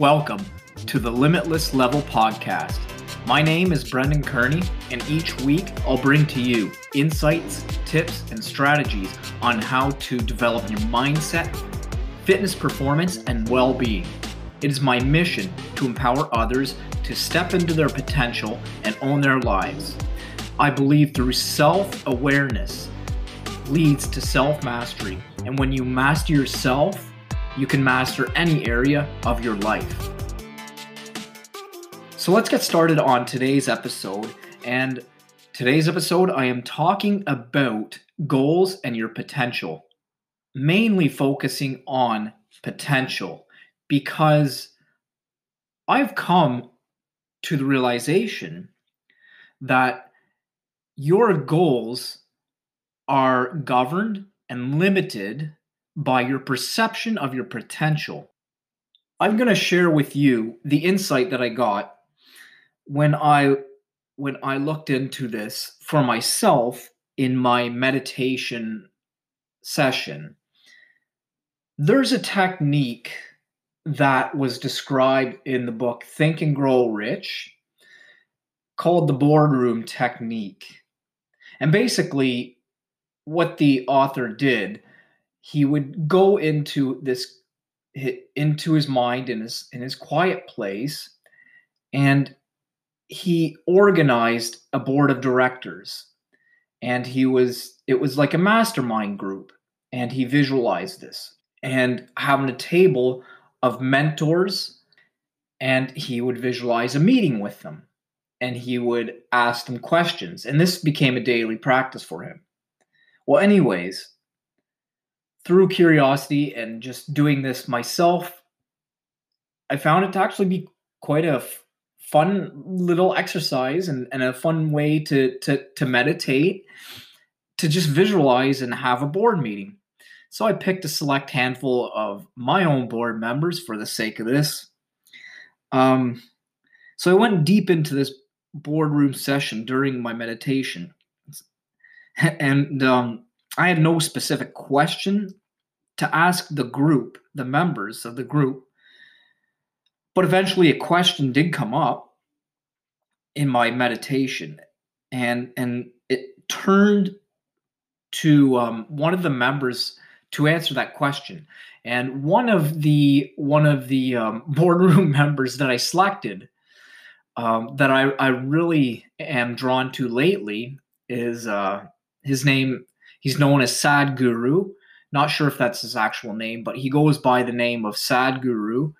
Welcome to the Limitless Level Podcast. My name is Brendan Kearney, and each week I'll bring to you insights, tips, and strategies on how to develop your mindset, fitness performance, and well being. It is my mission to empower others to step into their potential and own their lives. I believe through self awareness leads to self mastery, and when you master yourself, you can master any area of your life. So let's get started on today's episode. And today's episode, I am talking about goals and your potential, mainly focusing on potential because I've come to the realization that your goals are governed and limited by your perception of your potential. I'm going to share with you the insight that I got when I when I looked into this for myself in my meditation session. There's a technique that was described in the book Think and Grow Rich called the boardroom technique. And basically what the author did he would go into this into his mind in his in his quiet place and he organized a board of directors. And he was it was like a mastermind group and he visualized this. And having a table of mentors and he would visualize a meeting with them and he would ask them questions. And this became a daily practice for him. Well anyways through curiosity and just doing this myself, I found it to actually be quite a f- fun little exercise and, and a fun way to, to, to meditate, to just visualize and have a board meeting. So I picked a select handful of my own board members for the sake of this. Um, so I went deep into this boardroom session during my meditation. And um, I had no specific question to ask the group, the members of the group, but eventually a question did come up in my meditation, and and it turned to um, one of the members to answer that question. And one of the one of the um, boardroom members that I selected um, that I, I really am drawn to lately is uh, his name He's known as Sadhguru. Not sure if that's his actual name, but he goes by the name of Sadhguru.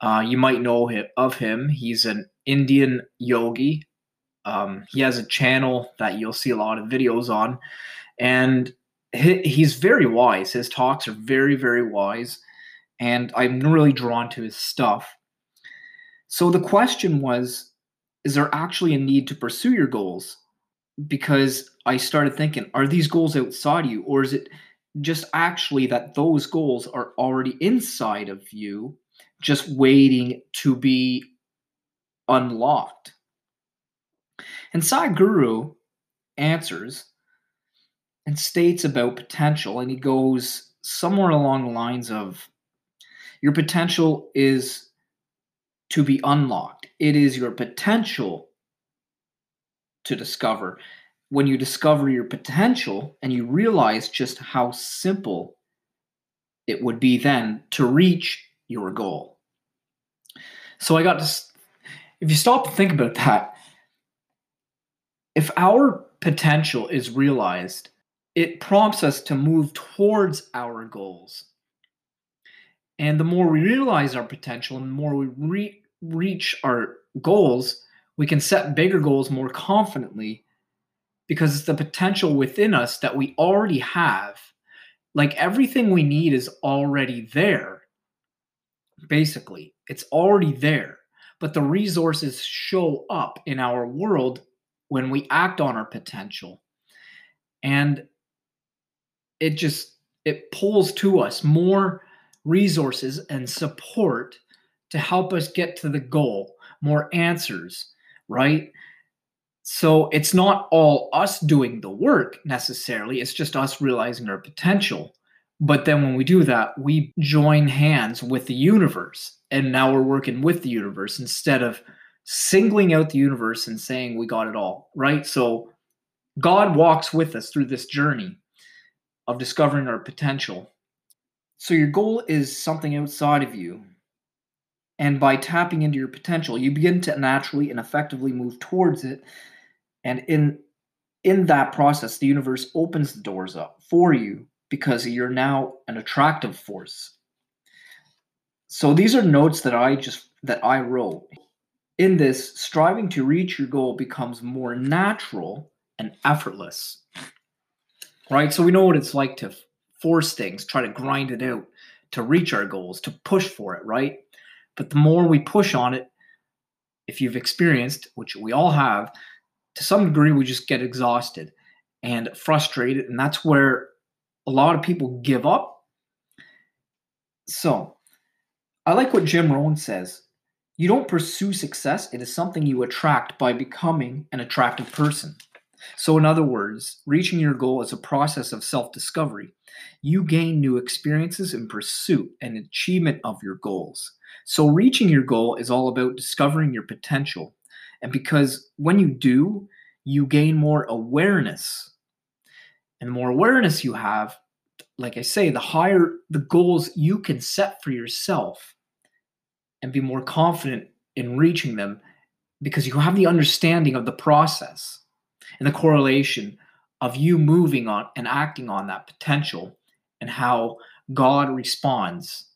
Uh, you might know him, of him. He's an Indian yogi. Um, he has a channel that you'll see a lot of videos on, and he, he's very wise. His talks are very, very wise, and I'm really drawn to his stuff. So the question was Is there actually a need to pursue your goals? Because I started thinking, are these goals outside you, or is it just actually that those goals are already inside of you, just waiting to be unlocked? And Sadhguru answers and states about potential, and he goes somewhere along the lines of your potential is to be unlocked. It is your potential to discover. When you discover your potential and you realize just how simple it would be then to reach your goal. So I got to, if you stop to think about that, if our potential is realized, it prompts us to move towards our goals. And the more we realize our potential and the more we re- reach our goals, we can set bigger goals more confidently because it's the potential within us that we already have. Like everything we need is already there. Basically, it's already there. But the resources show up in our world when we act on our potential. And it just it pulls to us more resources and support to help us get to the goal, more answers, right? So it's not all us doing the work necessarily, it's just us realizing our potential. But then when we do that, we join hands with the universe. And now we're working with the universe instead of singling out the universe and saying we got it all, right? So God walks with us through this journey of discovering our potential. So your goal is something outside of you. And by tapping into your potential, you begin to naturally and effectively move towards it. And in in that process, the universe opens the doors up for you because you're now an attractive force. So these are notes that I just that I wrote. In this, striving to reach your goal becomes more natural and effortless. Right? So we know what it's like to force things, try to grind it out to reach our goals, to push for it, right? But the more we push on it, if you've experienced, which we all have, to some degree, we just get exhausted and frustrated. And that's where a lot of people give up. So, I like what Jim Rohn says. You don't pursue success, it is something you attract by becoming an attractive person. So, in other words, reaching your goal is a process of self discovery. You gain new experiences in pursuit and achievement of your goals. So, reaching your goal is all about discovering your potential. And because when you do, you gain more awareness. And the more awareness you have, like I say, the higher the goals you can set for yourself and be more confident in reaching them because you have the understanding of the process and the correlation of you moving on and acting on that potential and how God responds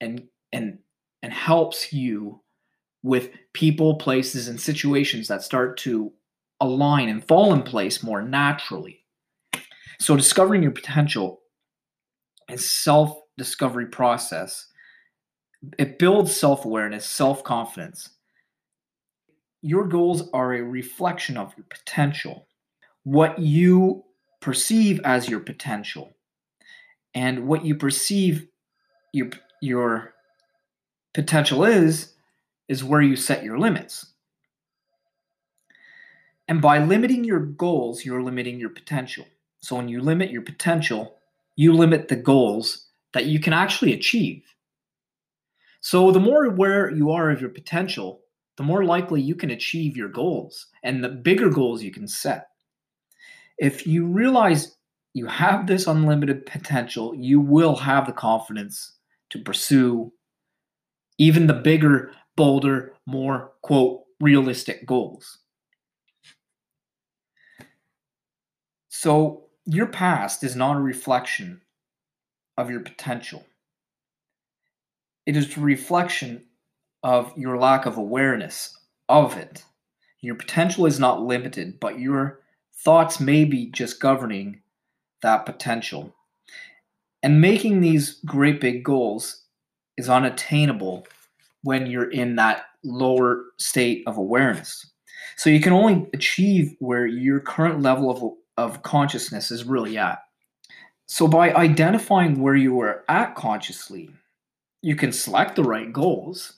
and and and helps you with people, places, and situations that start to align and fall in place more naturally. So discovering your potential is self-discovery process. It builds self-awareness, self-confidence. Your goals are a reflection of your potential what you perceive as your potential and what you perceive your your potential is is where you set your limits. And by limiting your goals you're limiting your potential. So when you limit your potential you limit the goals that you can actually achieve. So the more aware you are of your potential the more likely you can achieve your goals and the bigger goals you can set. If you realize you have this unlimited potential, you will have the confidence to pursue even the bigger, bolder, more, quote, realistic goals. So, your past is not a reflection of your potential, it is a reflection of your lack of awareness of it. Your potential is not limited, but your thoughts may be just governing that potential. And making these great big goals is unattainable when you're in that lower state of awareness. So you can only achieve where your current level of, of consciousness is really at. So by identifying where you are at consciously, you can select the right goals.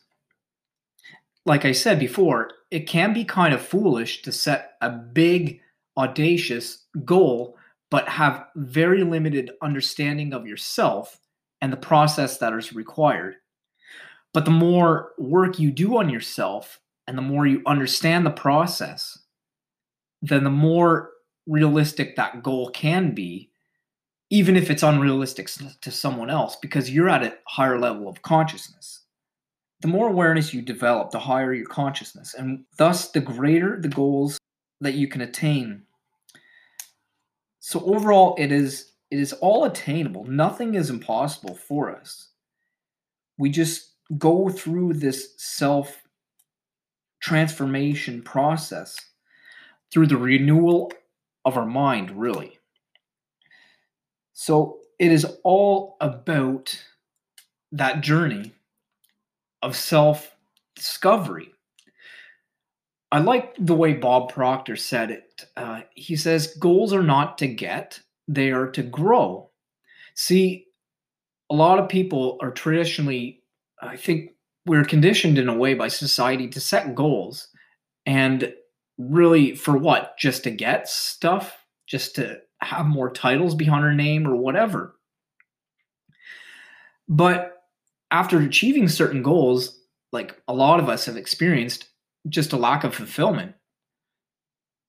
Like I said before, it can be kind of foolish to set a big audacious goal, but have very limited understanding of yourself and the process that is required. But the more work you do on yourself and the more you understand the process, then the more realistic that goal can be, even if it's unrealistic to someone else, because you're at a higher level of consciousness. The more awareness you develop, the higher your consciousness, and thus the greater the goals that you can attain so overall, it is it is all attainable. Nothing is impossible for us. We just go through this self transformation process through the renewal of our mind, really. So it is all about that journey of self discovery. I like the way Bob Proctor said it. Uh, he says, goals are not to get, they are to grow. See, a lot of people are traditionally, I think we're conditioned in a way by society to set goals. And really, for what? Just to get stuff? Just to have more titles behind our name or whatever. But after achieving certain goals, like a lot of us have experienced just a lack of fulfillment.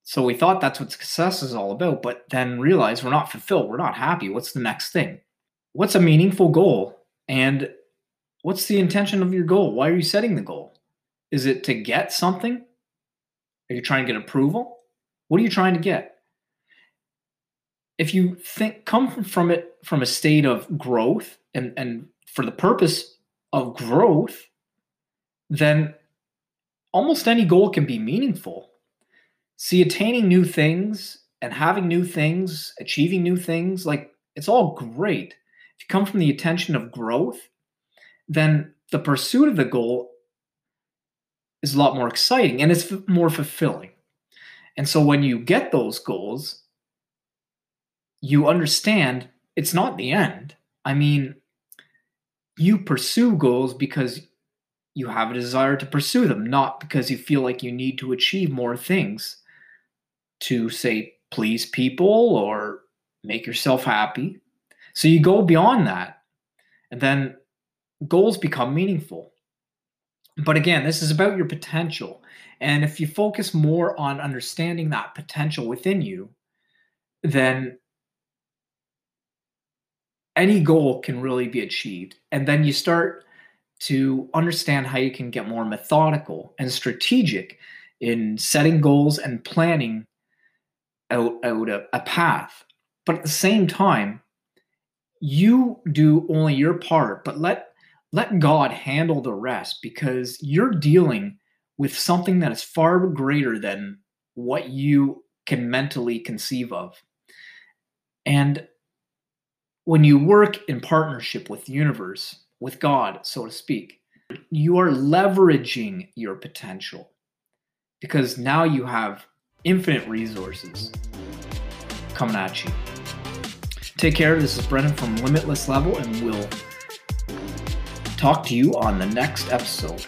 So we thought that's what success is all about, but then realize we're not fulfilled. We're not happy. What's the next thing? What's a meaningful goal? And what's the intention of your goal? Why are you setting the goal? Is it to get something? Are you trying to get approval? What are you trying to get? If you think come from it from a state of growth and, and for the purpose of growth, then almost any goal can be meaningful. See, attaining new things and having new things, achieving new things, like it's all great. If you come from the attention of growth, then the pursuit of the goal is a lot more exciting and it's more fulfilling. And so when you get those goals, you understand it's not the end. I mean, you pursue goals because you have a desire to pursue them, not because you feel like you need to achieve more things to, say, please people or make yourself happy. So you go beyond that. And then goals become meaningful. But again, this is about your potential. And if you focus more on understanding that potential within you, then any goal can really be achieved. And then you start to understand how you can get more methodical and strategic in setting goals and planning out, out a, a path. But at the same time, you do only your part, but let let God handle the rest because you're dealing with something that is far greater than what you can mentally conceive of. And when you work in partnership with the universe, with God, so to speak, you are leveraging your potential because now you have infinite resources coming at you. Take care. This is Brennan from Limitless Level, and we'll talk to you on the next episode.